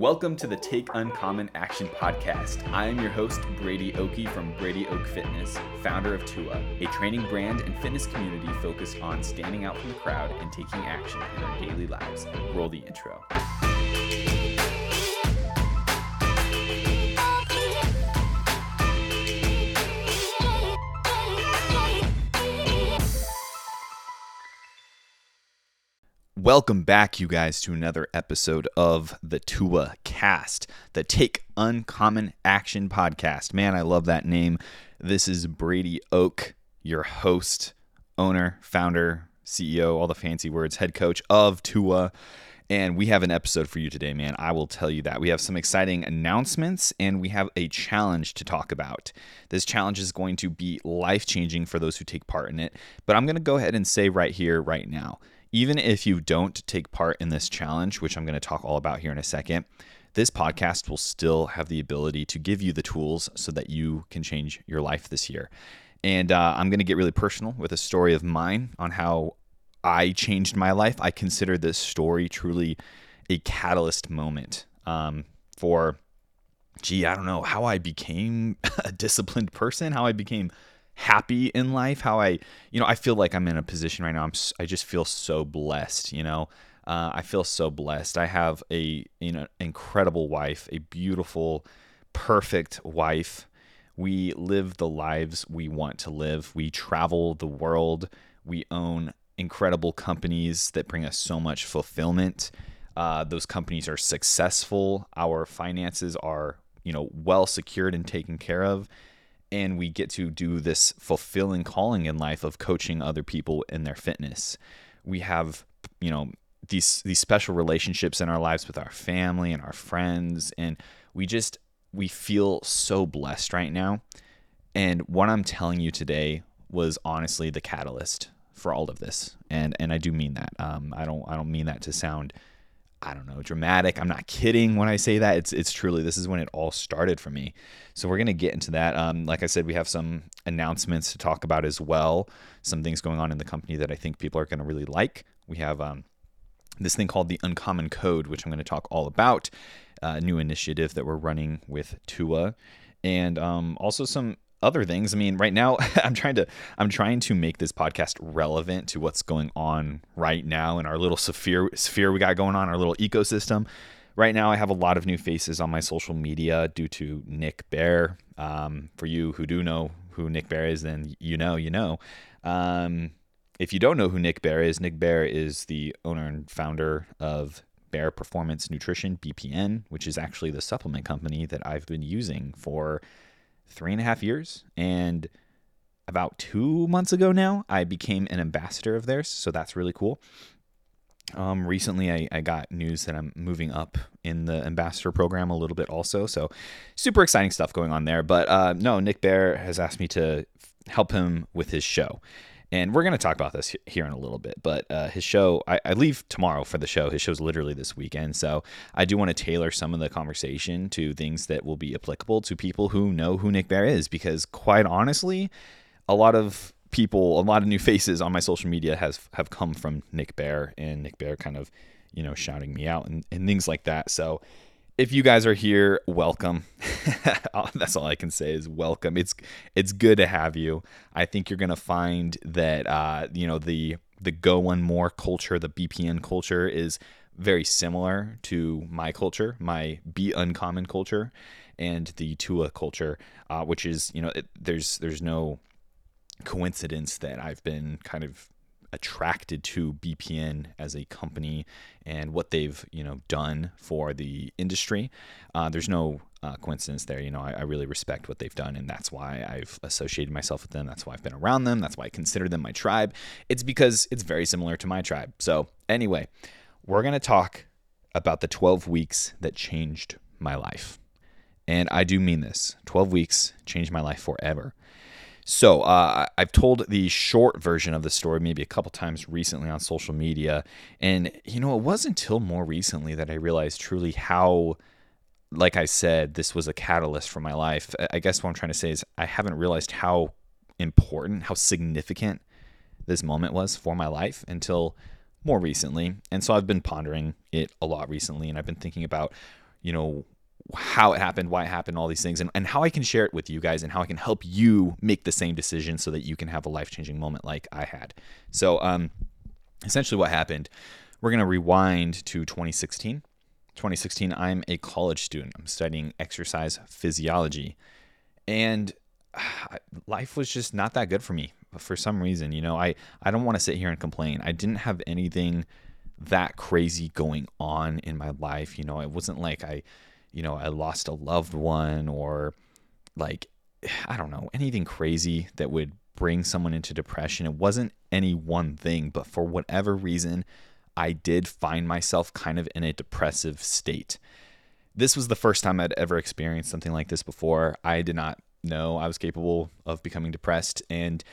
Welcome to the Take Uncommon Action podcast. I am your host, Brady Oakey from Brady Oak Fitness, founder of Tua, a training brand and fitness community focused on standing out from the crowd and taking action in our daily lives. Roll the intro. Welcome back, you guys, to another episode of the Tua Cast, the Take Uncommon Action podcast. Man, I love that name. This is Brady Oak, your host, owner, founder, CEO, all the fancy words, head coach of Tua. And we have an episode for you today, man. I will tell you that. We have some exciting announcements and we have a challenge to talk about. This challenge is going to be life changing for those who take part in it. But I'm going to go ahead and say right here, right now even if you don't take part in this challenge, which I'm going to talk all about here in a second, this podcast will still have the ability to give you the tools so that you can change your life this year. And uh, I'm going to get really personal with a story of mine on how I changed my life. I consider this story truly a catalyst moment um, for, gee, I don't know, how I became a disciplined person, how I became happy in life, how I, you know, I feel like I'm in a position right now. I'm, I just feel so blessed, you know. Uh, I feel so blessed. I have a, you know, incredible wife, a beautiful, perfect wife. We live the lives we want to live. We travel the world. We own incredible companies that bring us so much fulfillment. Uh, those companies are successful. Our finances are, you know, well secured and taken care of and we get to do this fulfilling calling in life of coaching other people in their fitness. We have, you know, these these special relationships in our lives with our family and our friends and we just we feel so blessed right now. And what I'm telling you today was honestly the catalyst for all of this. And and I do mean that. Um, I don't I don't mean that to sound I don't know, dramatic. I'm not kidding when I say that. It's it's truly this is when it all started for me. So we're gonna get into that. Um, like I said, we have some announcements to talk about as well. Some things going on in the company that I think people are gonna really like. We have um, this thing called the Uncommon Code, which I'm gonna talk all about. Uh, a new initiative that we're running with Tua, and um, also some other things. I mean, right now I'm trying to I'm trying to make this podcast relevant to what's going on right now in our little sphere sphere we got going on, our little ecosystem. Right now, I have a lot of new faces on my social media due to Nick Bare. Um, for you who do know who Nick Bare is, then you know, you know. Um, if you don't know who Nick Bare is, Nick Bare is the owner and founder of Bare Performance Nutrition, BPN, which is actually the supplement company that I've been using for three and a half years. And about two months ago now, I became an ambassador of theirs. So that's really cool. Um, recently, I, I got news that I'm moving up in the ambassador program a little bit also. So super exciting stuff going on there. But uh, no, Nick Bare has asked me to help him with his show and we're going to talk about this here in a little bit. But uh, his show, I, I, leave tomorrow for the show. His show's literally this weekend, so I do want to tailor some of the conversation to things that will be applicable to people who know who Nick Bare is. Because quite honestly, a lot of people, a lot of new faces on my social media has have come from Nick Bare, and Nick Bare kind of, you know, shouting me out and, and things like that. So if you guys are here, welcome. That's all I can say is welcome. It's it's good to have you. I think you're gonna find that uh, you know the the go one more culture, the BPN culture is very similar to my culture, my be uncommon culture, and the Tua culture, uh, which is you know it, there's there's no coincidence that I've been kind of attracted to BPN as a company and what they've you know done for the industry. Uh, there's no uh, coincidence there. You know, I, I, really respect what they've done, and that's why I've associated myself with them. That's why I've been around them. That's why I consider them my tribe. It's because it's very similar to my tribe. So anyway, we're gonna talk about the 12 weeks that changed my life. And I do mean this 12 weeks changed my life forever. So uh, I've told the short version of the story maybe a couple times recently on social media, and you know it wasn't until more recently that I realized truly how, like I said, this was a catalyst for my life. I guess what I'm trying to say is I haven't realized how important, how significant this moment was for my life until more recently, and so I've been pondering it a lot recently, and I've been thinking about you know, how it happened, why it happened, all these things, and, and how I can share it with you guys and how I can help you make the same decision so that you can have a life changing moment like I had. So, um, essentially, what happened, we're going to rewind to 2016. 2016, I'm a college student. I'm studying exercise physiology. And life was just not that good for me for some reason. You know, I, I don't want to sit here and complain. I didn't have anything that crazy going on in my life. You know, it wasn't like I, you know, I lost a loved one or like, I don't know, anything crazy that would bring someone into depression. It wasn't any one thing, but for whatever reason, I did find myself kind of in a depressive state. This was the first time I'd ever experienced something like this before. I did not know I was capable of becoming depressed. And,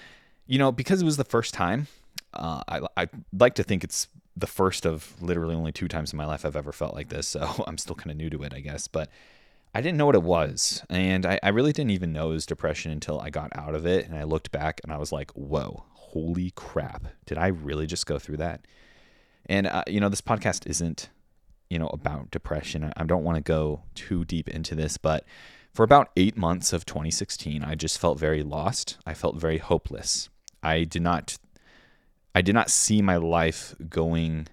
you know, because it was the first time, uh, I, I like to think it's the first of literally only two times in my life I've ever felt like this. So I'm still kind of new to it, I guess. But I didn't know what it was. And I, I really didn't even know it was depression until I got out of it. And I looked back and I was like, whoa, holy crap. Did I really just go through that? And, uh, you know, this podcast isn't, you know, about depression. I, I don't want to go too deep into this, but for about eight months of 2016, I just felt very lost. I felt very hopeless. I did not I did not see my life going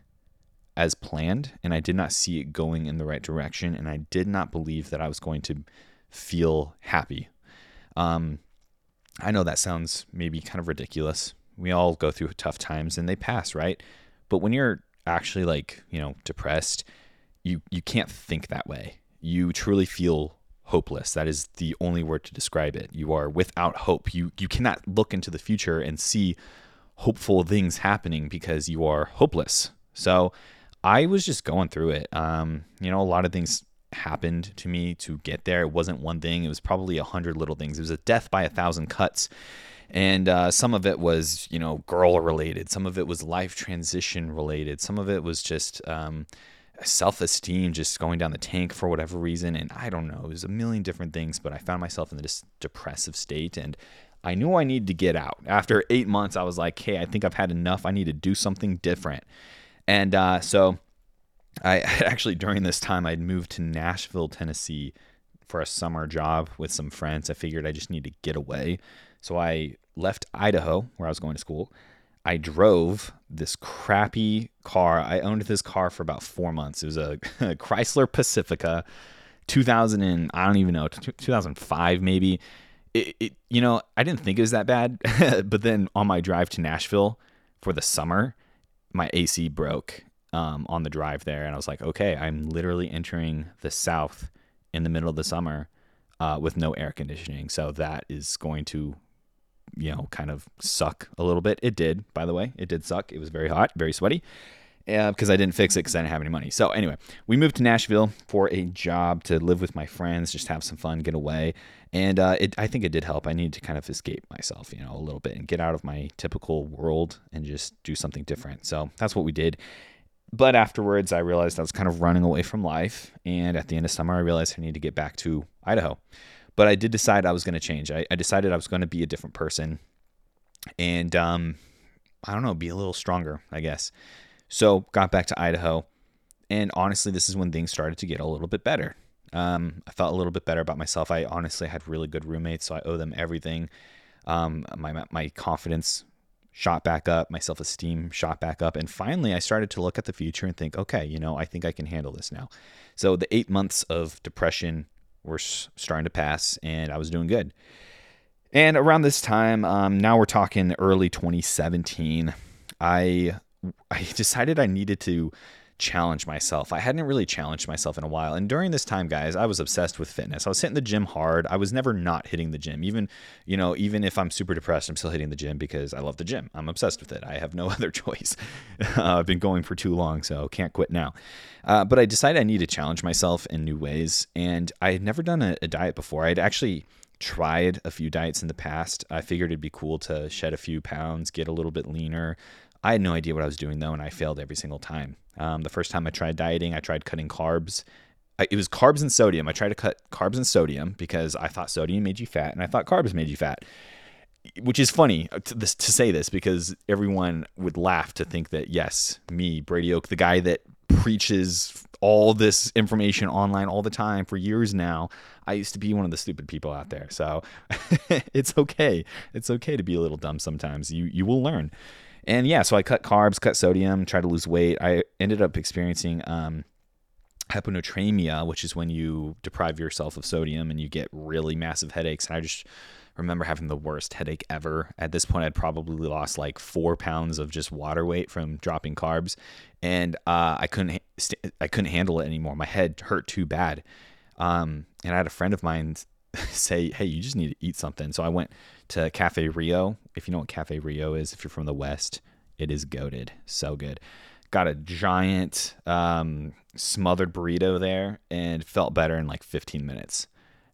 as planned, and I did not see it going in the right direction, and I did not believe that I was going to feel happy. Um, I know that sounds maybe kind of ridiculous. We all go through tough times and they pass, right? But when you're actually like, you know, depressed, you you can't think that way. You truly feel hopeless. That is the only word to describe it. You are without hope. You you cannot look into the future and see hopeful things happening because you are hopeless. So I was just going through it. Um, you know, a lot of things happened to me to get there. It wasn't one thing. It was probably a hundred little things. It was a death by a thousand cuts. And uh, some of it was, you know, girl related. Some of it was life transition related. Some of it was just um, self esteem just going down the tank for whatever reason. And I don't know. It was a million different things, but I found myself in this depressive state. And I knew I needed to get out. After eight months, I was like, hey, I think I've had enough. I need to do something different. And uh, so I actually, during this time, I'd moved to Nashville, Tennessee for a summer job with some friends. I figured I just need to get away. So I left Idaho, where I was going to school. I drove this crappy car. I owned this car for about four months. It was a, Chrysler Pacifica, 2000 and I don't even know, 2005 maybe it, it, you know, I didn't think it was that bad, but then on my drive to Nashville for the summer, my AC broke um, on the drive there, and I was like, okay, I'm literally entering the South in the middle of the summer uh, with no air conditioning, so that is going to, you know, kind of suck a little bit. It did, by the way, it did suck. It was very hot, very sweaty because I didn't fix it because I didn't have any money. So anyway, we moved to Nashville for a job to live with my friends, just have some fun, get away, and uh, it, I think it did help. I needed to kind of escape myself, you know, a little bit and get out of my typical world and just do something different. So that's what we did. But afterwards, I realized I was kind of running away from life, and at the end of summer, I realized I need to get back to Idaho. But I did decide I was going to change. I, I decided I was going to be a different person, and um, I don't know, be a little stronger, I guess. So got back to Idaho, and honestly, this is when things started to get a little bit better. Um, I felt a little bit better about myself. I honestly had really good roommates, so I owe them everything. Um, my my confidence shot back up, my self esteem shot back up, and finally, I started to look at the future and think, okay, you know, I think I can handle this now. So the eight months of depression were starting to pass, and I was doing good. And around this time, um, now we're talking early 2017. I I decided I needed to challenge myself. I hadn't really challenged myself in a while. And during this time, guys, I was obsessed with fitness. I was hitting the gym hard. I was never not hitting the gym. Even, you know, even if I'm super depressed, I'm still hitting the gym because I love the gym. I'm obsessed with it. I have no other choice. uh, I've been going for too long, so can't quit now. Uh, but I decided I need to challenge myself in new ways. And I had never done a, a diet before. I'd actually tried a few diets in the past. I figured it'd be cool to shed a few pounds, get a little bit leaner, I had no idea what I was doing though, and I failed every single time. Um, the first time I tried dieting, I tried cutting carbs. I, it was carbs and sodium. I tried to cut carbs and sodium because I thought sodium made you fat, and I thought carbs made you fat. Which is funny uh, to, to say this because everyone would laugh to think that yes, me, Brady Oak, the guy that preaches all this information online all the time for years now. I used to be one of the stupid people out there. So it's okay. It's okay to be a little dumb sometimes. You you will learn. And yeah, so I cut carbs, cut sodium, tried to lose weight. I ended up experiencing um, hyponatremia, which is when you deprive yourself of sodium and you get really massive headaches. And I just remember having the worst headache ever. At this point, I'd probably lost like four pounds of just water weight from dropping carbs, and uh, I couldn't I couldn't handle it anymore. My head hurt too bad. Um, and I had a friend of mine say, "Hey, you just need to eat something." So I went to Cafe Rio. If you know what Cafe Rio is, if you're from the West, it is goaded, so good. Got a giant um, smothered burrito there, and felt better in like 15 minutes.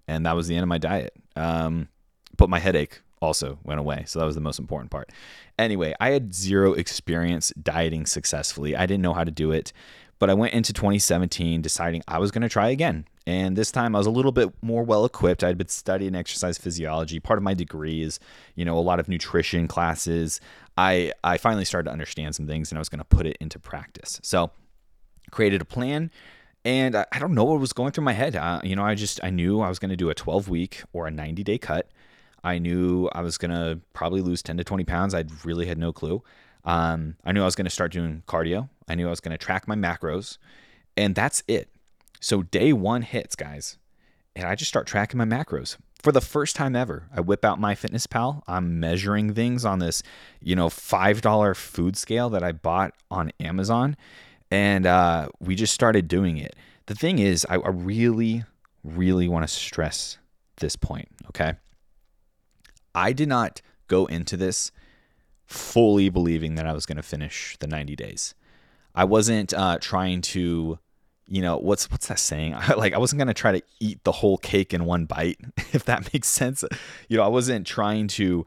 And that was the end of my diet. Um, but my headache also went away. So that was the most important part. Anyway, I had zero experience dieting successfully. I didn't know how to do it, but I went into 2017 deciding I was going to try again. And this time I was a little bit more well equipped. I'd been studying exercise physiology. Part of my degree is, you know, a lot of nutrition classes. I I finally started to understand some things and I was going to put it into practice. So, created a plan and I, I don't know what was going through my head. Uh, you know, I just I knew I was going to do a 12 week or a 90 day cut I knew I was going to probably lose 10 to 20 pounds. I really had no clue. Um, I knew I was going to start doing cardio. I knew I was going to track my macros. And that's it. So day one hits, guys. And I just start tracking my macros for the first time ever. I whip out MyFitnessPal. I'm measuring things on this, you know, $5 food scale that I bought on Amazon. And uh, we just started doing it. The thing is, I, I really, really want to stress this point, okay? I did not go into this fully believing that I was going to finish the 90 days. I wasn't uh, trying to, you know, what's what's that saying? like I wasn't going to try to eat the whole cake in one bite, if that makes sense. You know, I wasn't trying to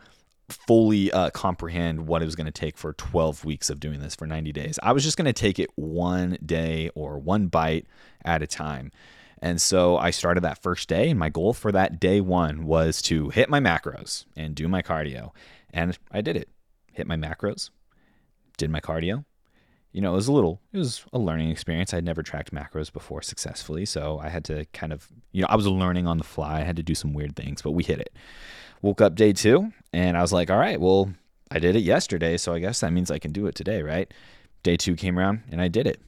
fully uh, comprehend what it was going to take for 12 weeks of doing this for 90 days. I was just going to take it one day or one bite at a time. And so I started that first day, and my goal for that day one was to hit my macros and do my cardio. And I did it. Hit my macros, did my cardio. You know, it was a little, it was a learning experience. I'd never tracked macros before successfully. So I had to kind of, you know, I was learning on the fly. I had to do some weird things, but we hit it. Woke up day two, and I was like, all right, well, I did it yesterday. So I guess that means I can do it today, right? Day two came around, and I did it.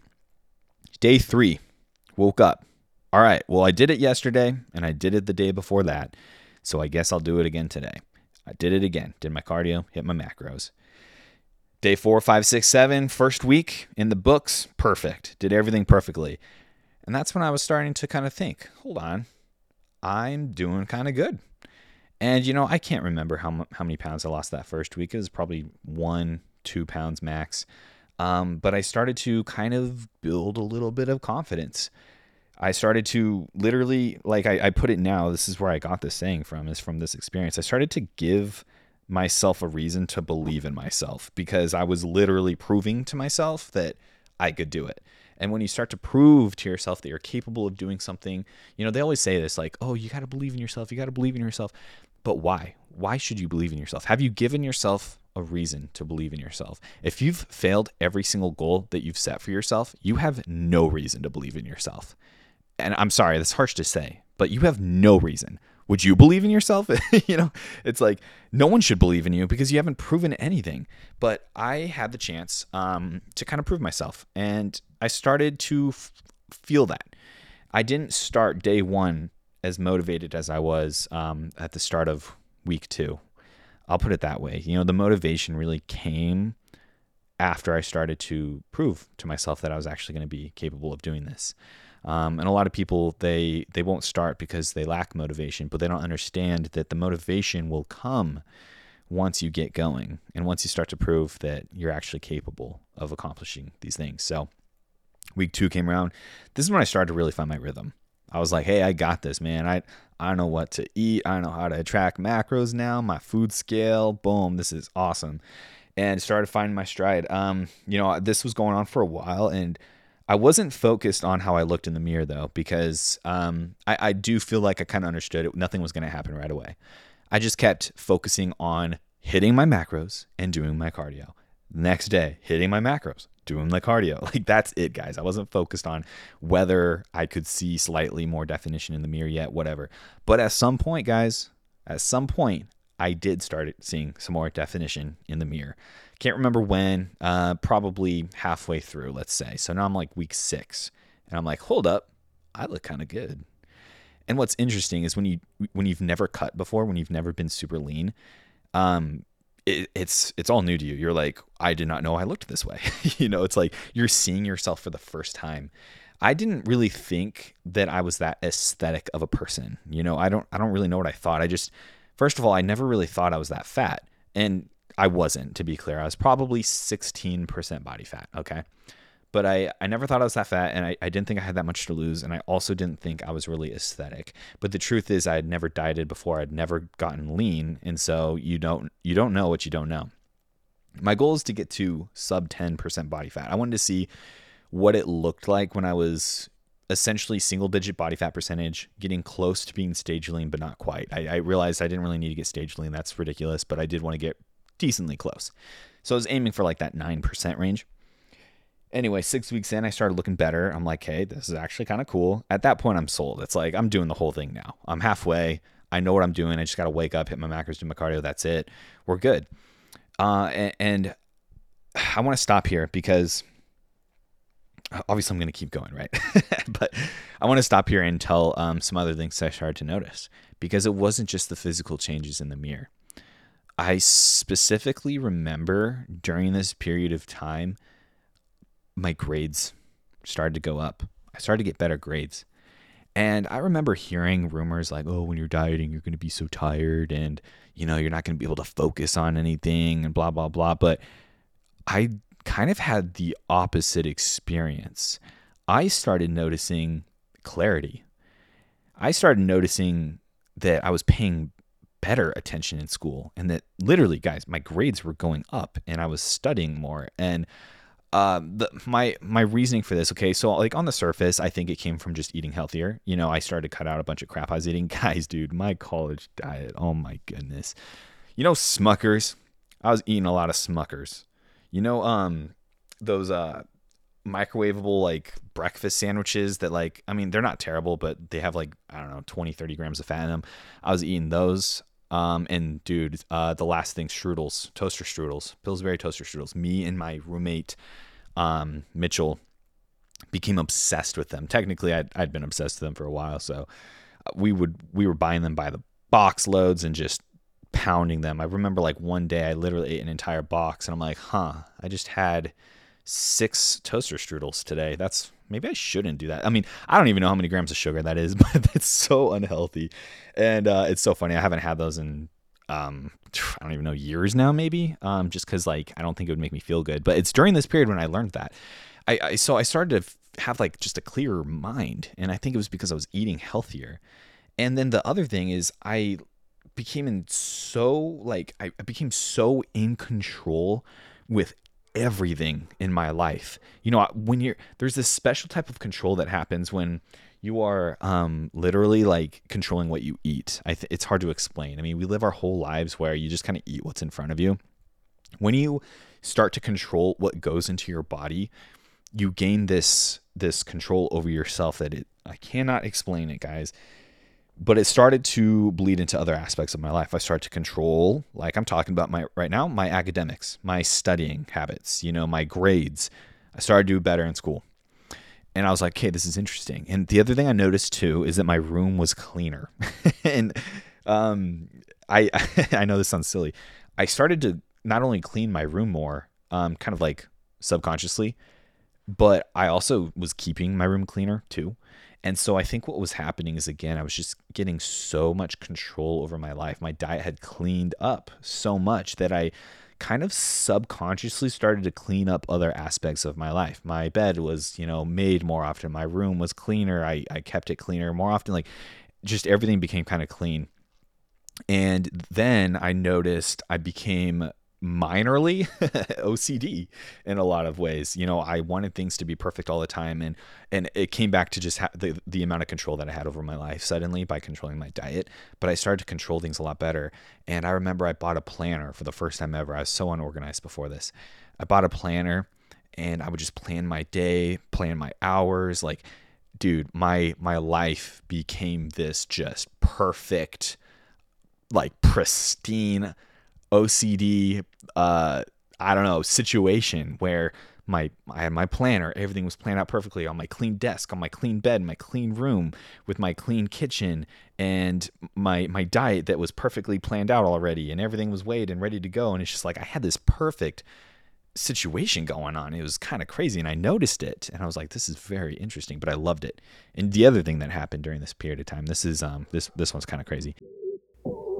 Day three, woke up all right, well, I did it yesterday and I did it the day before that. So I guess I'll do it again today. I did it again. Did my cardio, hit my macros. Day four, five, six, seven, first week in the books, perfect. Did everything perfectly. And that's when I was starting to kind of think hold on, I'm doing kind of good. And, you know, I can't remember how, how many pounds I lost that first week. It was probably one, two pounds max. Um, but I started to kind of build a little bit of confidence. I started to literally, like I, I put it now, this is where I got this saying from, is from this experience. I started to give myself a reason to believe in myself because I was literally proving to myself that I could do it. And when you start to prove to yourself that you're capable of doing something, you know, they always say this like, oh, you got to believe in yourself. You got to believe in yourself. But why? Why should you believe in yourself? Have you given yourself a reason to believe in yourself? If you've failed every single goal that you've set for yourself, you have no reason to believe in yourself and I'm sorry, that's harsh to say, but you have no reason. Would you believe in yourself? you know, it's like no one should believe in you because you haven't proven anything. But I had the chance um, to kind of prove myself, and I started to f- feel that. I didn't start day one as motivated as I was um, at the start of week two. I'll put it that way. You know, the motivation really came after I started to prove to myself that I was actually going to be capable of doing this. Um, and a lot of people they they won't start because they lack motivation, but they don't understand that the motivation will come once you get going and once you start to prove that you're actually capable of accomplishing these things. So week two came around. This is when I started to really find my rhythm. I was like, hey, I got this, man. I I don't know what to eat. I know how to track macros now. My food scale, boom, this is awesome. And started finding my stride. Um, you know, this was going on for a while, and I wasn't focused on how I looked in the mirror though, because um, I, I do feel like I kind of understood it. Nothing was going to happen right away. I just kept focusing on hitting my macros and doing my cardio. Next day, hitting my macros, doing the cardio. Like that's it, guys. I wasn't focused on whether I could see slightly more definition in the mirror yet, whatever. But at some point, guys, at some point, I did start seeing some more definition in the mirror. Can't remember when, uh, probably halfway through, let's say. So now I'm like week six, and I'm like, hold up, I look kind of good. And what's interesting is when you when you've never cut before, when you've never been super lean, um, it, it's it's all new to you. You're like, I did not know I looked this way. you know, it's like you're seeing yourself for the first time. I didn't really think that I was that aesthetic of a person. You know, I don't I don't really know what I thought. I just first of all, I never really thought I was that fat. And I wasn't, to be clear. I was probably 16% body fat, okay? But I, I never thought I was that fat and I, I didn't think I had that much to lose. And I also didn't think I was really aesthetic. But the truth is I had never dieted before. I'd never gotten lean. And so you don't you don't know what you don't know. My goal is to get to sub 10% body fat. I wanted to see what it looked like when I was essentially single digit body fat percentage, getting close to being stage lean, but not quite. I, I, realized I didn't really need to get stage lean. That's ridiculous, but I did want to get decently close. So I was aiming for like that 9% range. Anyway, six weeks in, I started looking better. I'm like, hey, this is actually kind of cool. At that point, I'm sold. It's like I'm doing the whole thing now. I'm halfway. I know what I'm doing. I just got to wake up, hit my macros, do my cardio. That's it. We're good. Uh, and, and I want to stop here because obviously I'm going to keep going, right? but I want to stop here and tell um, some other things I started to notice because it wasn't just the physical changes in the mirror. I specifically remember during this period of time, my grades started to go up. I started to get better grades. And I remember hearing rumors like, oh, when you're dieting, you're going to be so tired and, you know, you're not going to be able to focus on anything and blah, blah, blah. But I kind of had the opposite experience. I started noticing clarity. I started noticing that I was paying better attention in school and that literally guys my grades were going up and i was studying more. And uh, the, my my reasoning for this okay so like on the surface i think it came from just eating healthier. You know i started to cut out a bunch of crap. I was eating guys dude my college diet oh my goodness. You know smuckers i was eating a lot of smuckers. You know um those uh microwavable like breakfast sandwiches that like i mean they're not terrible but they have like i don't know 20 30 grams of fat in them. I was eating those um, and dude, uh, the last thing, strudels, toaster strudels, Pillsbury toaster strudels. Me and my roommate, um, Mitchell, became obsessed with them. Technically, I'd, I'd been obsessed with them for a while, so uh, we would we were buying them by the box loads and just pounding them. I remember like one day I literally ate an entire box, and I'm like, huh, I just had six toaster strudels today. That's maybe I shouldn't do that. I mean, I don't even know how many grams of sugar that is, but it's so unhealthy. And uh, it's so funny. I haven't had those in um I don't even know years now maybe um just cuz like I don't think it would make me feel good but it's during this period when I learned that I, I so I started to have like just a clearer mind and I think it was because I was eating healthier and then the other thing is I became in so like I became so in control with everything in my life. You know, when you're there's this special type of control that happens when you are um, literally like controlling what you eat. I th- it's hard to explain. I mean, we live our whole lives where you just kind of eat what's in front of you. When you start to control what goes into your body, you gain this this control over yourself that it I cannot explain it, guys but it started to bleed into other aspects of my life. I started to control, like I'm talking about my right now, my academics, my studying habits, you know, my grades. I started to do better in school. And I was like, okay, this is interesting. And the other thing I noticed too is that my room was cleaner. and um, I I know this sounds silly. I started to not only clean my room more, um, kind of like subconsciously, but I also was keeping my room cleaner too. And so I think what was happening is again, I was just getting so much control over my life. My diet had cleaned up so much that I kind of subconsciously started to clean up other aspects of my life. My bed was, you know, made more often. My room was cleaner. I, I kept it cleaner more often. Like just everything became kind of clean. And then I noticed I became minorly OCD in a lot of ways. You know, I wanted things to be perfect all the time, and and it came back to just ha- the the amount of control that I had over my life suddenly by controlling my diet. But I started to control things a lot better. And I remember I bought a planner for the first time ever. I was so unorganized before this. I bought a planner and I would just plan my day, plan my hours. Like, dude, my my life became this just perfect, like pristine OCD uh I don't know, situation where my I had my planner, everything was planned out perfectly on my clean desk, on my clean bed, my clean room, with my clean kitchen, and my my diet that was perfectly planned out already, and everything was weighed and ready to go. And it's just like I had this perfect situation going on. It was kind of crazy, and I noticed it, and I was like, "This is very interesting," but I loved it. And the other thing that happened during this period of time, this is um this this one's kind of crazy.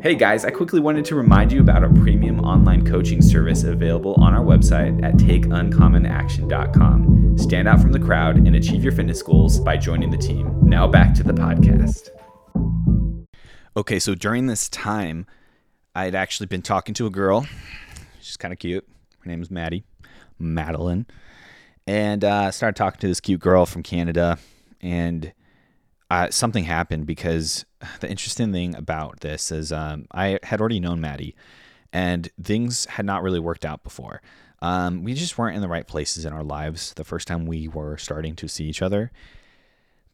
Hey guys, I quickly wanted to remind you about our premium online coaching service available on our website at takeuncommonaction.com. Stand out from the crowd and achieve your fitness goals by joining the team. Now back to the podcast. Okay, so during this time, I had actually been talking to a girl. She's kind of cute. Her name is Maddie, Madeline. And uh, started talking to this cute girl from Canada. And uh, something happened because the interesting thing about this is um, I had already known Maddie, and things had not really worked out before. Um, we just weren't in the right places in our lives the first time we were starting to see each other.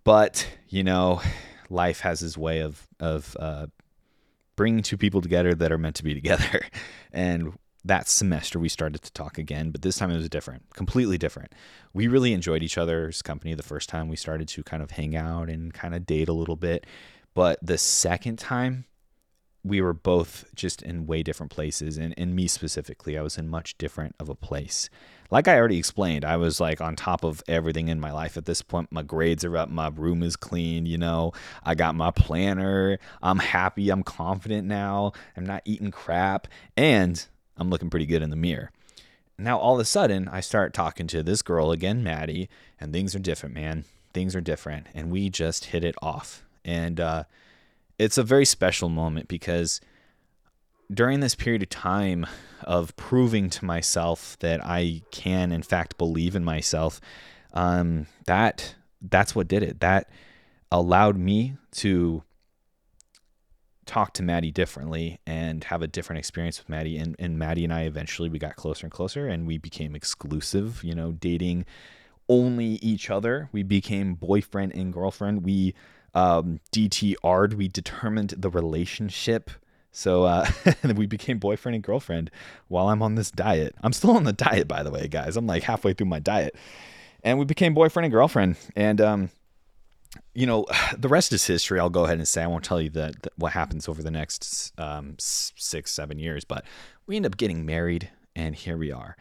But you know, life has this way of of uh, bringing two people together that are meant to be together, and that semester we started to talk again, but this time it was different, completely different. We really enjoyed each other's company the first time we started to kind of hang out and kind of date a little bit. But the second time, we were both just in way different places. And, and me specifically, I was in much different of a place. Like I already explained, I was like on top of everything in my life at this point. My grades are up, my room is clean, you know, I got my planner, I'm happy, I'm confident now, I'm not eating crap, and I'm looking pretty good in the mirror. Now, all of a sudden, I start talking to this girl again, Maddie, and things are different, man. Things are different. And we just hit it off. And uh, it's a very special moment because during this period of time of proving to myself that I can, in fact, believe in myself, um, that that's what did it. That allowed me to talk to Maddie differently and have a different experience with Maddie. And, and Maddie and I eventually we got closer and closer and we became exclusive, you know, dating only each other. We became boyfriend and girlfriend. We um, DTR'd, we determined the relationship. So uh, we became boyfriend and girlfriend while I'm on this diet. I'm still on the diet, by the way, guys. I'm like halfway through my diet. And we became boyfriend and girlfriend. And, um, you know, the rest is history. I'll go ahead and say I won't tell you that, what happens over the next um, six, seven years, but we end up getting married, and here we are.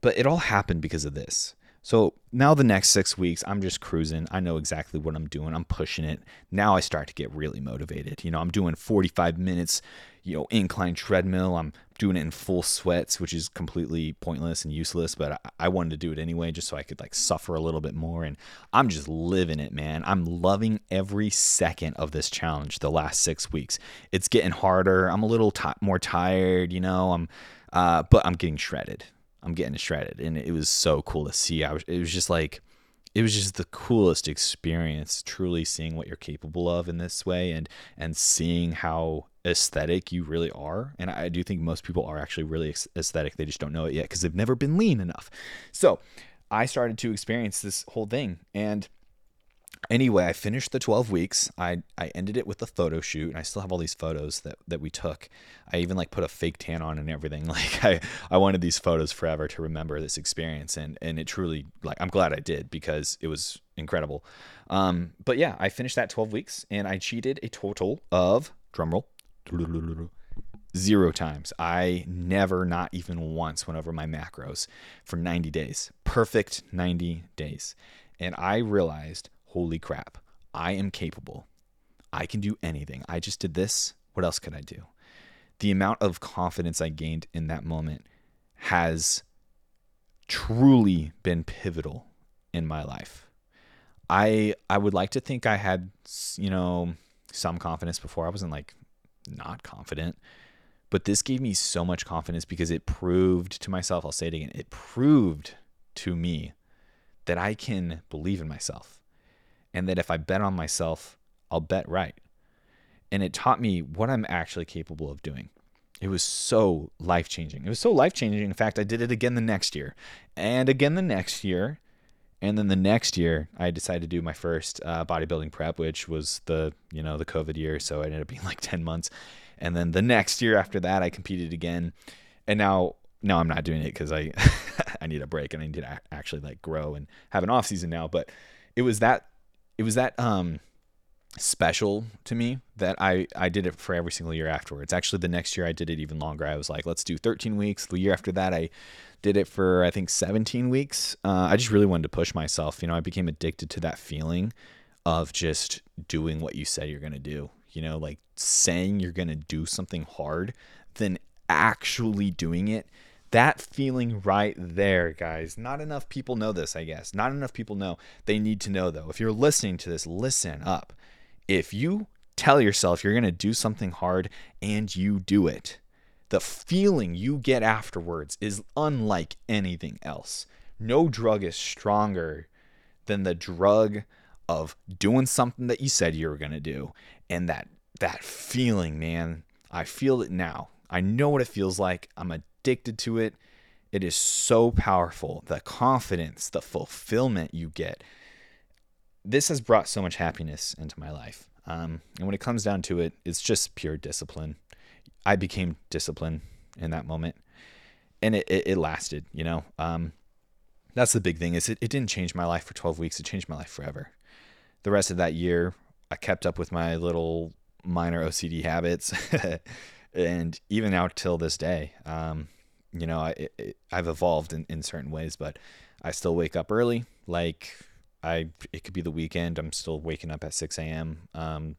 But it all happened because of this. So now the next six weeks, I'm just cruising. I know exactly what I'm doing. I'm pushing it. Now I start to get really motivated. You know, I'm doing 45 minutes, you know, incline treadmill. I'm doing it in full sweats, which is completely pointless and useless, but I, wanted to do it anyway just so I could like suffer a little bit more. And I'm just living it, man. I'm loving every second of this challenge the last six weeks. It's getting harder. I'm a little t- more tired, you know, I'm, uh, but I'm getting shredded. I'm getting shredded, and it was so cool to see. I was, it was just like, it was just the coolest experience. Truly seeing what you're capable of in this way, and and seeing how aesthetic you really are. And I do think most people are actually really aesthetic. They just don't know it yet because they've never been lean enough. So I started to experience this whole thing, and anyway, I finished the 12 weeks. I, I ended it with a photo shoot, and I still have all these photos that, that we took. I even like put a fake tan on and everything. Like I, I wanted these photos forever to remember this experience, and and it truly like I'm glad I did because it was incredible. Um, but yeah, I finished that 12 weeks, and I cheated a total of drumroll zero times. I never, not even once, went over my macros for 90 days. Perfect 90 days. And I realized holy crap, I am capable. I can do anything. I just did this. What else could I do? The amount of confidence I gained in that moment has truly been pivotal in my life. I I would like to think I had you know some confidence before. I wasn't like not confident, but this gave me so much confidence because it proved to myself, I'll say it again, it proved to me that I can believe in myself and that if I bet on myself, I'll bet right. And it taught me what I'm actually capable of doing. it was so life changing. It was so life changing. In fact, I did it again the next year, and again the next year, and then the next year I decided to do my first uh, bodybuilding prep, which was the you know the COVID year, so it ended up being like ten months. And then the next year after that, I competed again, and now now I'm not doing it because I I need a break and I need to actually like grow and have an off season now. But it was that it was that um special to me that I I did it for every single year afterwards. Actually, the next year I did it even longer. I was like, let's do 13 weeks. The year after that, I did it for I think 17 weeks. Uh, I just really wanted to push myself. You know, I became addicted to that feeling of just doing what you said you're gonna do. You know, like saying you're gonna do something hard, then actually doing it that feeling right there, guys. Not enough people know this, I guess. Not enough people know. They need to know, though. If you're listening to this, listen up. If you tell yourself you're going to do something hard and you do it, the feeling you get afterwards is unlike anything else. No drug is stronger than the drug of doing something that you said you were going to do and that that feeling, man. I feel it now. I know what it feels like. I'm addicted to it. It is so powerful. The confidence, the fulfillment you get. This has brought so much happiness into my life. Um, and when it comes down to it, it's just pure discipline. I became disciplined in that moment, and it, it, it lasted. You know, um, that's the big thing. Is it, it didn't change my life for 12 weeks. It changed my life forever. The rest of that year, I kept up with my little minor OCD habits. and even out till this day, um, you know, I, it, I've evolved in, in certain ways, but I still wake up early. Like I, it could be the weekend. I'm still waking up at 6 a.m. Um,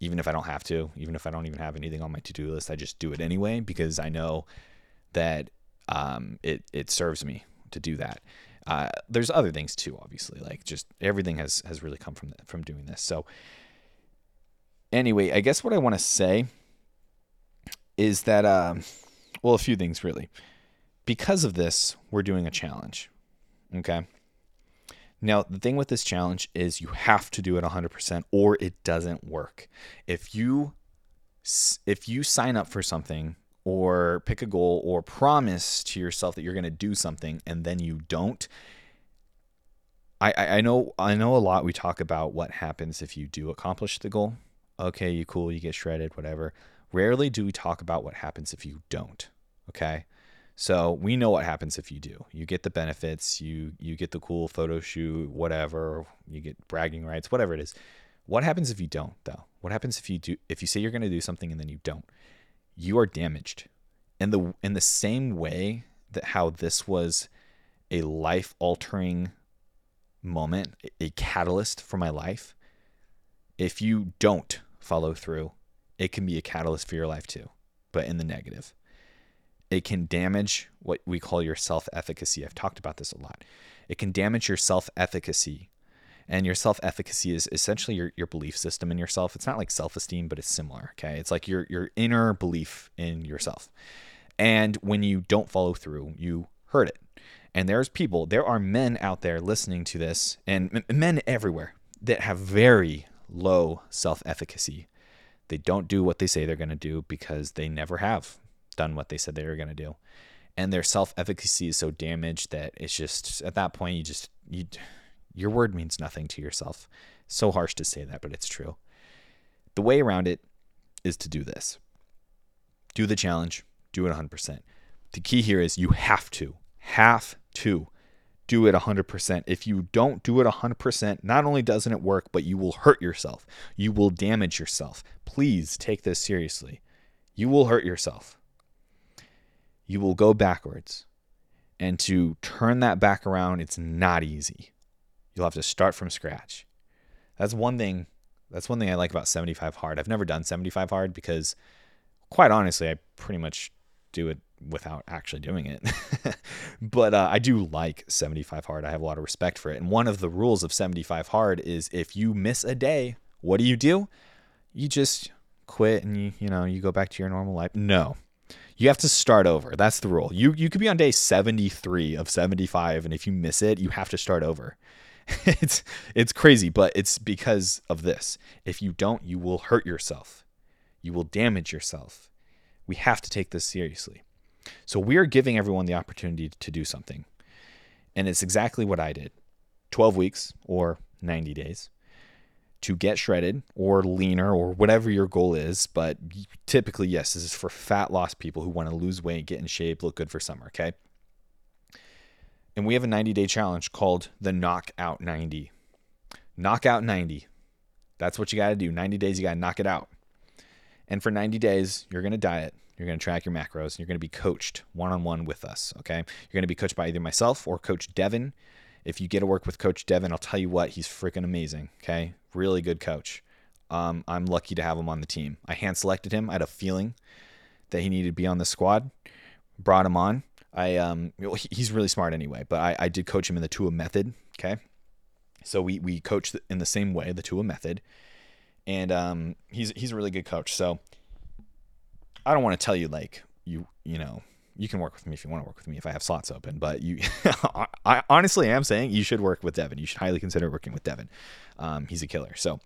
even if I don't have to, even if I don't even have anything on my to-do list, I just do it anyway because I know that um, it it serves me to do that. Uh, there's other things too, obviously, like just everything has has really come from the, from doing this. So anyway, I guess what I want to say is that, um, well, a few things really. Because of this, we're doing a challenge. Okay. Now, the thing with this challenge is you have to do it 100% or it doesn't work. If you if you sign up for something or pick a goal or promise to yourself that you're going to do something and then you don't, I, I know I know a lot we talk about what happens if you do accomplish the goal. Okay, you cool, you get shredded, whatever. Rarely do we talk about what happens if you don't. Okay. So we know what happens if you do. You get the benefits, you you get the cool photo shoot, whatever, you get bragging rights, whatever it is. What happens if you don't though? What happens if you do if you say you're going to do something and then you don't? You are damaged. In the in the same way that how this was a life-altering moment, a catalyst for my life, if you don't follow through, it can be a catalyst for your life too, but in the negative. It can damage what we call your self efficacy. I've talked about this a lot. It can damage your self efficacy. And your self efficacy is essentially your, your belief system in yourself. It's not like self esteem, but it's similar. Okay. It's like your, your inner belief in yourself. And when you don't follow through, you hurt it. And there's people, there are men out there listening to this, and men everywhere that have very low self efficacy. They don't do what they say they're going to do because they never have done what they said they were going to do. And their self efficacy is so damaged that it's just at that point you just you your word means nothing to yourself. So harsh to say that, but it's true. The way around it is to do this. Do the challenge, do it 100%. The key here is you have to, have to do it 100%. If you don't do it 100%, not only doesn't it work, but you will hurt yourself. You will damage yourself. Please take this seriously. You will hurt yourself. You will go backwards. And to turn that back around, it's not easy. You'll have to start from scratch. That's one thing. That's one thing I like about 75 hard. I've never done 75 hard because quite honestly, I pretty much do it without actually doing it. but uh, I do like 75 hard. I have a lot of respect for it. And one of the rules of 75 hard is if you miss a day, what do you do? You just quit and you you know you go back to your normal life. No. You have to start over. That's the rule. You you could be on day 73 of 75 and if you miss it, you have to start over. it's it's crazy, but it's because of this. If you don't, you will hurt yourself. You will damage yourself We have to take this seriously. So we are giving everyone the opportunity to do something. And it's exactly what I did 12 weeks or 90 days to get shredded or leaner or whatever your goal is. But typically, yes, this is for fat loss people who want to lose weight, get in shape, look good for summer. Okay. And we have a 90 day challenge called the Knockout 90. Knockout 90. That's what you got to do. 90 days, you got to knock it out. And for 90 days, you're going to diet. You're going to track your macros. And you're going to be coached one on one with us. Okay. You're going to be coached by either myself or Coach Devin. If you get to work with Coach Devin, I'll tell you what, he's freaking amazing. Okay. Really good coach. Um, I'm lucky to have him on the team. I hand selected him. I had a feeling that he needed to be on the squad. Brought him on. I um, he's really smart anyway, but I, I did coach him in the Tua method. Okay. So we we coach in the same way, the Tua method, and um, he's he's a really good coach. So I don't want to tell you like you you know you can work with me if you want to work with me if I have slots open. But you, I honestly am saying you should work with Devin. You should highly consider working with Devin. Um, he's a killer. So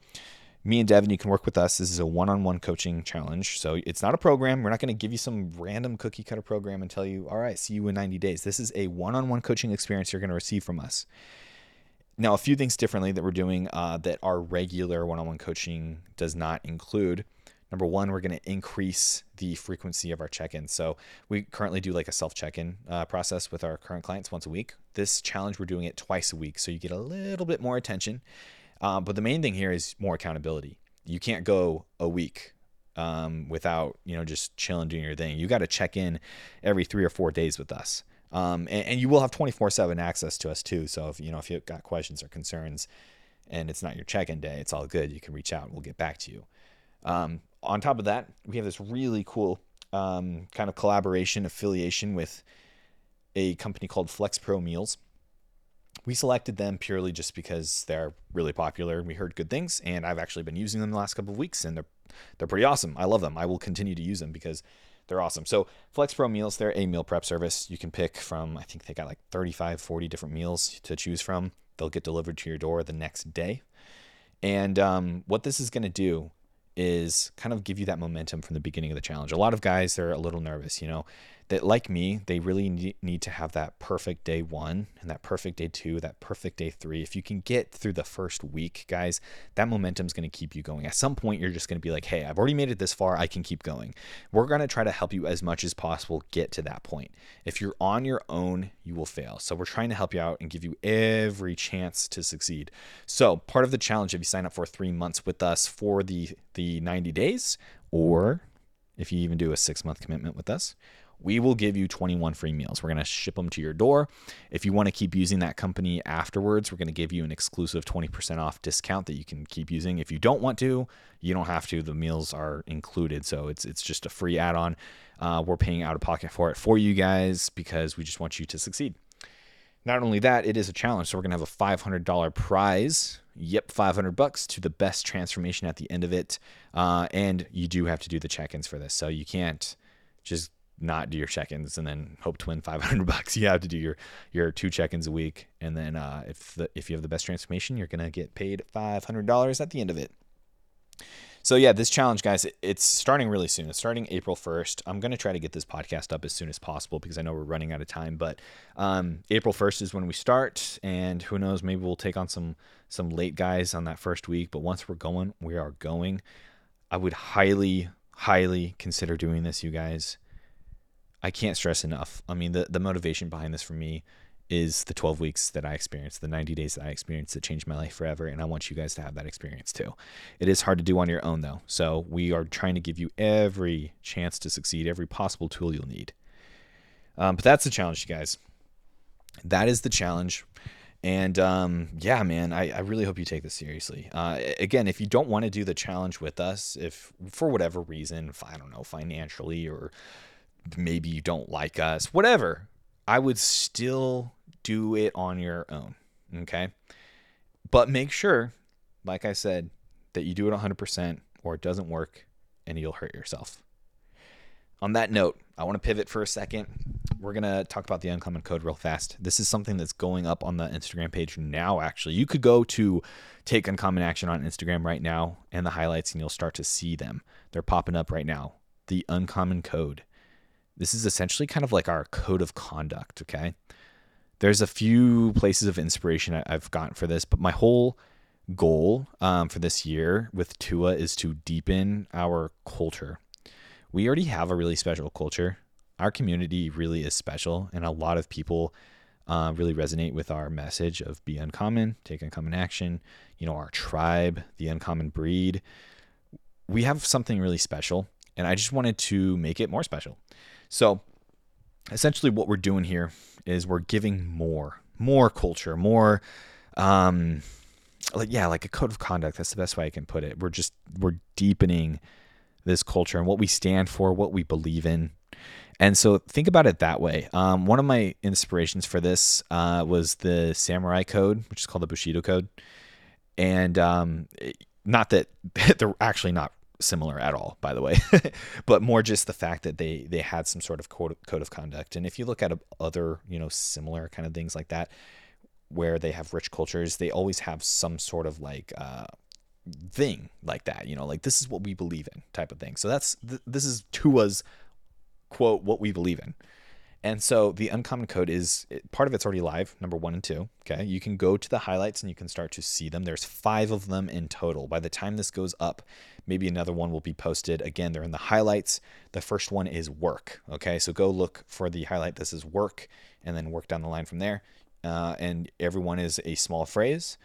me and Devin, you can work with us. This is a one-on-one coaching challenge. So it's not a program. We're not going to give you some random cookie cutter program and tell you, all right, see you in 90 days. This is a one-on-one coaching experience you're going to receive from us. Now, a few things differently that we're doing uh, that our regular one on one coaching does not include. Number one, we're going to increase the frequency of our check ins. So, we currently do like a self check in uh, process with our current clients once a week. This challenge, we're doing it twice a week. So, you get a little bit more attention. Uh, but the main thing here is more accountability. You can't go a week um, without, you know, just chilling, doing your thing. You got to check in every three or four days with us. Um, and, and, you will have 24 7 access to us too. So if you know if you've got questions or concerns and it's not your check-in day, it's all good. You can reach out and we'll get back to you. Um, on top of that, we have this really cool um, kind of collaboration affiliation with a company called Flex Pro Meals. We selected them purely just because they're really popular. We heard good things, and I've actually been using them the last couple of weeks, and they're they're pretty awesome. I love them. I will continue to use them because they're awesome. So Flex Pro Meals, they're a meal prep service. You can pick from, I think they got like 35, 40 different meals to choose from. They'll get delivered to your door the next day. And um, what this is going to do is kind of give you that momentum from the beginning of the challenge. A lot of guys, they're a little nervous, you know that like me, they really need to have that perfect day one and that perfect day two, that perfect day three. If you can get through the first week, guys, that momentum is going to keep you going. At some point, you're just going to be like, hey, I've already made it this far. I can keep going. We're going to try to help you as much as possible get to that point. If you're on your own, you will fail. So we're trying to help you out and give you every chance to succeed. So part of the challenge, if you sign up for three months with us for the, the 90 days, or if you even do a six month commitment with us, we will give you 21 free meals. We're going to ship them to your door. If you want to keep using that company afterwards, we're going to give you an exclusive 20% off discount that you can keep using. If you don't want to, you don't have to. The meals are included, so it's it's just a free add-on. Uh, we're paying out of pocket for it for you guys because we just want you to succeed. Not only that, it is a challenge. So we're gonna have a $500 prize. Yep, 500 bucks to the best transformation at the end of it. Uh, and you do have to do the check-ins for this, so you can't just not do your check-ins and then hope to win 500 bucks. You have to do your your two check-ins a week, and then uh, if the, if you have the best transformation, you're gonna get paid $500 at the end of it. So yeah, this challenge, guys, it's starting really soon. It's starting April 1st. I'm gonna try to get this podcast up as soon as possible because I know we're running out of time. But um, April 1st is when we start, and who knows, maybe we'll take on some some late guys on that first week. But once we're going, we are going. I would highly, highly consider doing this, you guys. I can't stress enough. I mean, the, the motivation behind this for me is the 12 weeks that I experienced, the 90 days that I experienced that changed my life forever. And I want you guys to have that experience too. It is hard to do on your own though. So we are trying to give you every chance to succeed, every possible tool you'll need. Um, but that's the challenge, you guys. That is the challenge. And um, yeah, man, I, I, really hope you take this seriously. Uh, again, if you don't want to do the challenge with us, if for whatever reason, if, I don't know, financially or maybe you don't like us, whatever, I would still do it on your own. Okay. But make sure, like I said, that you do it 100% or it doesn't work and you'll hurt yourself. On that note, I want to pivot for a second. We're going to talk about the uncommon code real fast. This is something that's going up on the Instagram page now, actually. You could go to Take Uncommon Action on Instagram right now and the highlights, and you'll start to see them. They're popping up right now the Uncommon Code. This is essentially kind of like our code of conduct, okay? There's a few places of inspiration I've gotten for this, but my whole goal um, for this year with Tua is to deepen our culture. We already have a really special culture. Our community really is special, and a lot of people uh, really resonate with our message of be uncommon, take uncommon action. You know, our tribe, the uncommon breed. We have something really special, and I just wanted to make it more special. So, essentially, what we're doing here is we're giving more, more culture, more, um, like yeah, like a code of conduct. That's the best way I can put it. We're just we're deepening this culture and what we stand for, what we believe in. And so think about it that way. Um, one of my inspirations for this uh, was the Samurai Code, which is called the Bushido Code. And um, not that they're actually not similar at all, by the way, but more just the fact that they they had some sort of code, code of conduct. And if you look at other you know similar kind of things like that, where they have rich cultures, they always have some sort of like uh, thing like that. You know, like this is what we believe in type of thing. So that's th- this is Tua's quote what we believe in. And so the uncommon code is part of it's already live, number one and two. Okay. You can go to the highlights and you can start to see them. There's five of them in total. By the time this goes up, maybe another one will be posted. Again, they're in the highlights. The first one is work. Okay. So go look for the highlight. This is work and then work down the line from there. Uh, and everyone is a small phrase.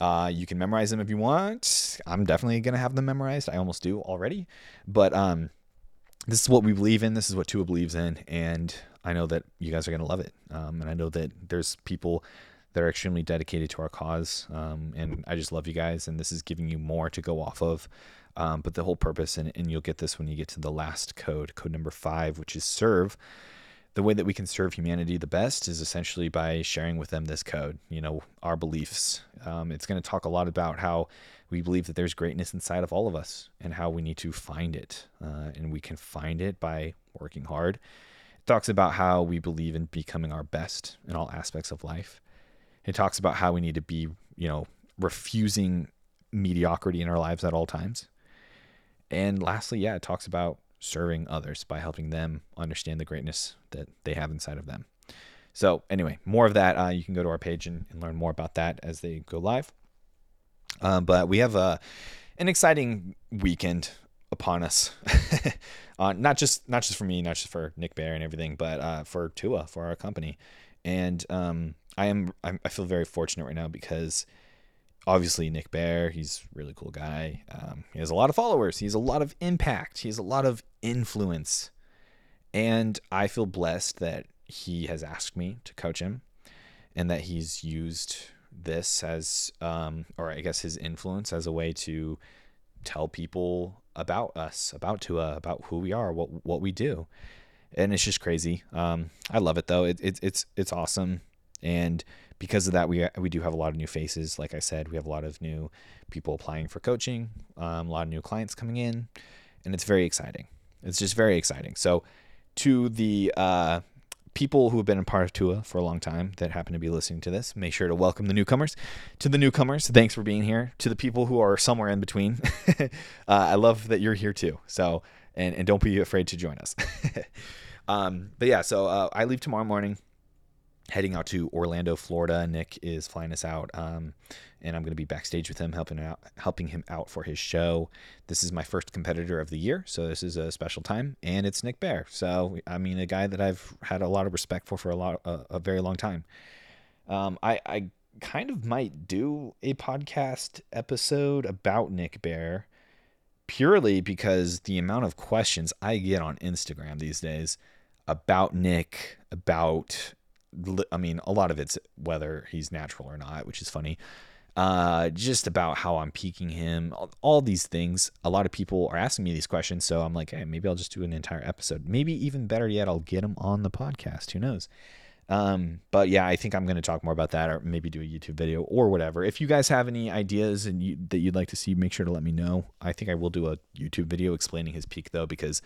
Uh, you can memorize them if you want. I'm definitely gonna have them memorized. I almost do already, but um, this is what we believe in. This is what Tua believes in, and I know that you guys are gonna love it. Um, and I know that there's people that are extremely dedicated to our cause, um, and I just love you guys. And this is giving you more to go off of. Um, but the whole purpose, and, and you'll get this when you get to the last code, code number five, which is serve the way that we can serve humanity the best is essentially by sharing with them this code, you know, our beliefs. Um, it's going to talk a lot about how we believe that there's greatness inside of all of us and how we need to find it. Uh, and we can find it by working hard. Talks about how we believe in becoming our best in all aspects of life. It talks about how we need to be, you know, refusing mediocrity in our lives at all times. And lastly, yeah, it talks about serving others by helping them understand the greatness that they have inside of them. So, anyway, more of that. Uh, you can go to our page and, and, learn more about that as they go live. Um, but we have a, an exciting weekend upon us. uh, not just not just for me, not just for Nick Bare and everything, but uh, for Tua, for our company. And um, I am I feel very fortunate right now because obviously Nick Bare, he's a really cool guy. Um, he has a lot of followers. He has a lot of impact. He has a lot of influence. And I feel blessed that he has asked me to coach him and that he's used this as, um, or I guess his influence as a way to tell people about us, about Tua, about who we are, what, what we do. And it's just crazy. Um, I love it though. It, it, it's, it's awesome. And, because of that, we we do have a lot of new faces. Like I said, we have a lot of new people applying for coaching, um, a lot of new clients coming in, and it's very exciting. It's just very exciting. So, to the uh, people who have been a part of Tua for a long time that happen to be listening to this, make sure to welcome the newcomers. To the newcomers, thanks for being here. To the people who are somewhere in between, uh, I love that you're here too. So, and and don't be afraid to join us. um, but yeah, so uh, I leave tomorrow morning heading out to Orlando, Florida. Nick is flying us out, um, and I'm going to be backstage with him, helping out, helping him out for his show. This is my first competitor of the year, so this is a special time, and it's Nick Bare. So I mean, a guy that I've had a lot of respect for for a lot, a, a very long time. Um, I, I kind of might do a podcast episode about Nick Bare, purely because the amount of questions I get on Instagram these days about Nick, about I mean, a lot of it's whether he's natural or not, which is funny. Uh, just about how I'm peaking him, all, these things. A lot of people are asking me these questions, so I'm like, hey, maybe I'll just do an entire episode. Maybe even better yet, I'll get him on the podcast. Who knows? Um, but yeah, I think I'm going to talk more about that, or maybe do a YouTube video or whatever. If you guys have any ideas and you, that you'd like to see, make sure to let me know. I think I will do a YouTube video explaining his peak though, because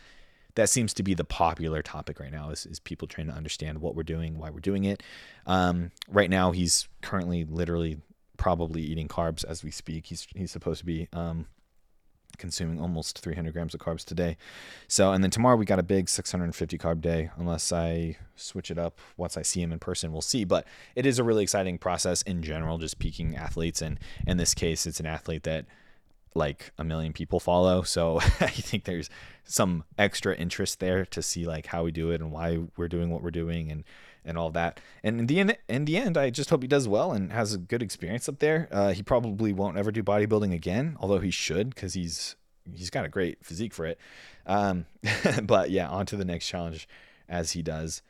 that seems to be the popular topic right now is, is people trying to understand what we're doing, why we're doing it. Um, right now, he's currently literally probably eating carbs as we speak. He's he's supposed to be um, consuming almost 300 grams of carbs today. So, and then tomorrow we got a big 650 carb day, unless I switch it up once I see him in person, we'll see. But it is a really exciting process in general, just peaking athletes. And in this case, it's an athlete that like a million people follow. So I think there's some extra interest there to see like how we do it and why we're doing what we're doing and and all that. And in the end, in the end, I just hope he does well and has a good experience up there. Uh, he probably won't ever do bodybuilding again, although he should because he's he's got a great physique for it. Um, but yeah, on to the next challenge as he does.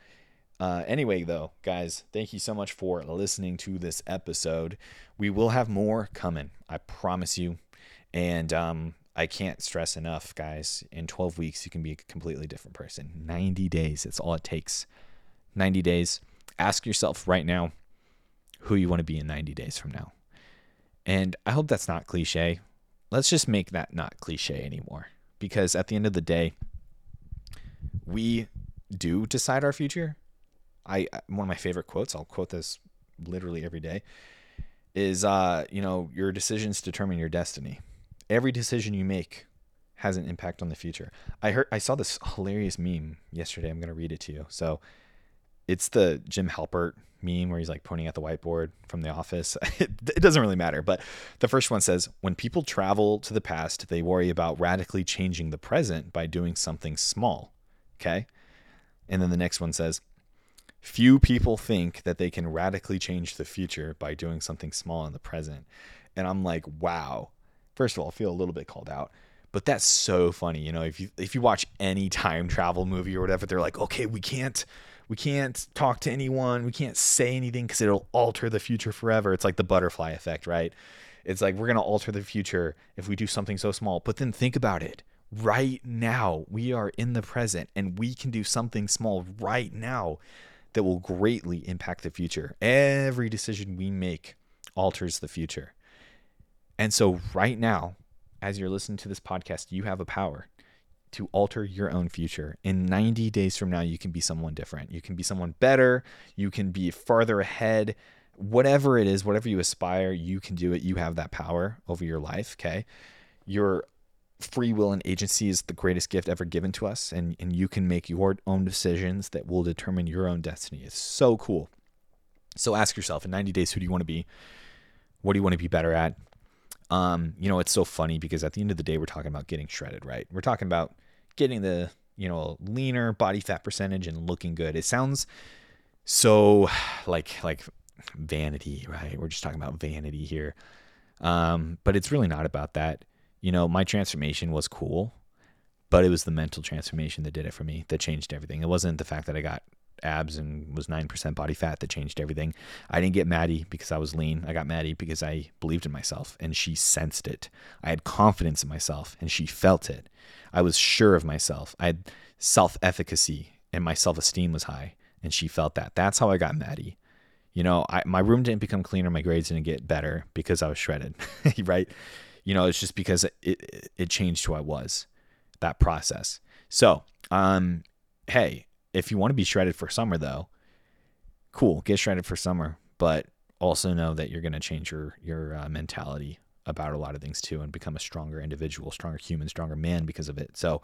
Uh, anyway, though, guys, thank you so much for listening to this episode. We will have more coming. I promise you. And um, I can't stress enough, guys. In 12 weeks, you can be a completely different person. 90 days, that's all it takes. 90 days. Ask yourself right now who you want to be in 90 days from now. And I hope that's not cliche. Let's just make that not cliche anymore. Because at the end of the day, we do decide our future. I one of my favorite quotes, I'll quote this literally every day, is uh, you know, your decisions determine your destiny every decision you make has an impact on the future. I heard I saw this hilarious meme yesterday. I'm gonna read it to you. So it's the Jim Halpert meme where he's like pointing at the whiteboard from the office. It, it, doesn't really matter, but the first one says when people travel to the past, they worry about radically changing the present by doing something small. Okay? And then the next one says few people think that they can radically change the future by doing something small in the present. And I'm like, wow, first of all, I feel a little bit called out. But that's so funny, you know. If you if you watch any time travel movie or whatever, they're like, okay, we can't we can't talk to anyone, we can't say anything because it'll alter the future forever. It's like the butterfly effect, right? It's like we're gonna alter the future if we do something so small. But then think about it. Right now, we are in the present and we can do something small right now that will greatly impact the future. Every decision we make alters the future. And so, right now, as you're listening to this podcast, you have a power to alter your own future. In 90 days from now, you can be someone different. You can be someone better. You can be farther ahead. Whatever it is, whatever you aspire, you can do it. You have that power over your life. Okay. Your free will and agency is the greatest gift ever given to us. And, and you can make your own decisions that will determine your own destiny. It's so cool. So ask yourself in 90 days, who do you want to be? What do you want to be better at? Um, you know, it's so funny because at the end of the day, we're talking about getting shredded, right? We're talking about getting the, you know, leaner body fat percentage and looking good. It sounds so like like vanity, right? We're just talking about vanity here. Um, but it's really not about that. You know, my transformation was cool, but it was the mental transformation that did it for me, that changed everything. It wasn't the fact that I got abs and was 9% body fat that changed everything. I didn't get Maddie because I was lean. I got Maddie because I believed in myself and she sensed it. I had confidence in myself and she felt it. I was sure of myself. I had self efficacy and my self esteem was high and she felt that. That's how I got Maddie. You know, I, my room didn't become cleaner, my grades didn't get better because I was shredded, right? You know, it's just because it, it, it changed who I was, that process. So, um, hey, if you want to be shredded for summer though, cool, get shredded for summer, but also know that you're going to change your your uh, mentality about a lot of things too and become a stronger individual, stronger human, stronger man because of it. So,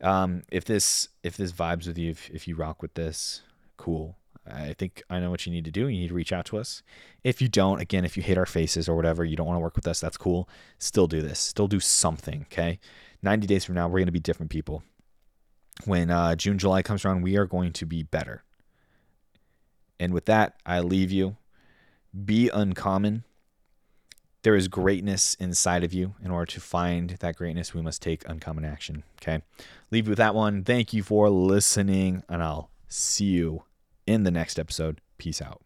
um, if this if this vibes with you, if, if you rock with this, cool. I think I know what you need to do. You need to reach out to us. If you don't, again, if you hate our faces or whatever, you don't want to work with us, that's cool. Still do this. Still do something, okay? 90 days from now, we're going to be different people when uh, June, July comes around, we are going to be better. And with that, I leave you. Be uncommon. There is greatness inside of you. In order to find that greatness, we must take uncommon action. Okay. Leave you with that one. Thank you for listening, and I'll see you in the next episode. Peace out.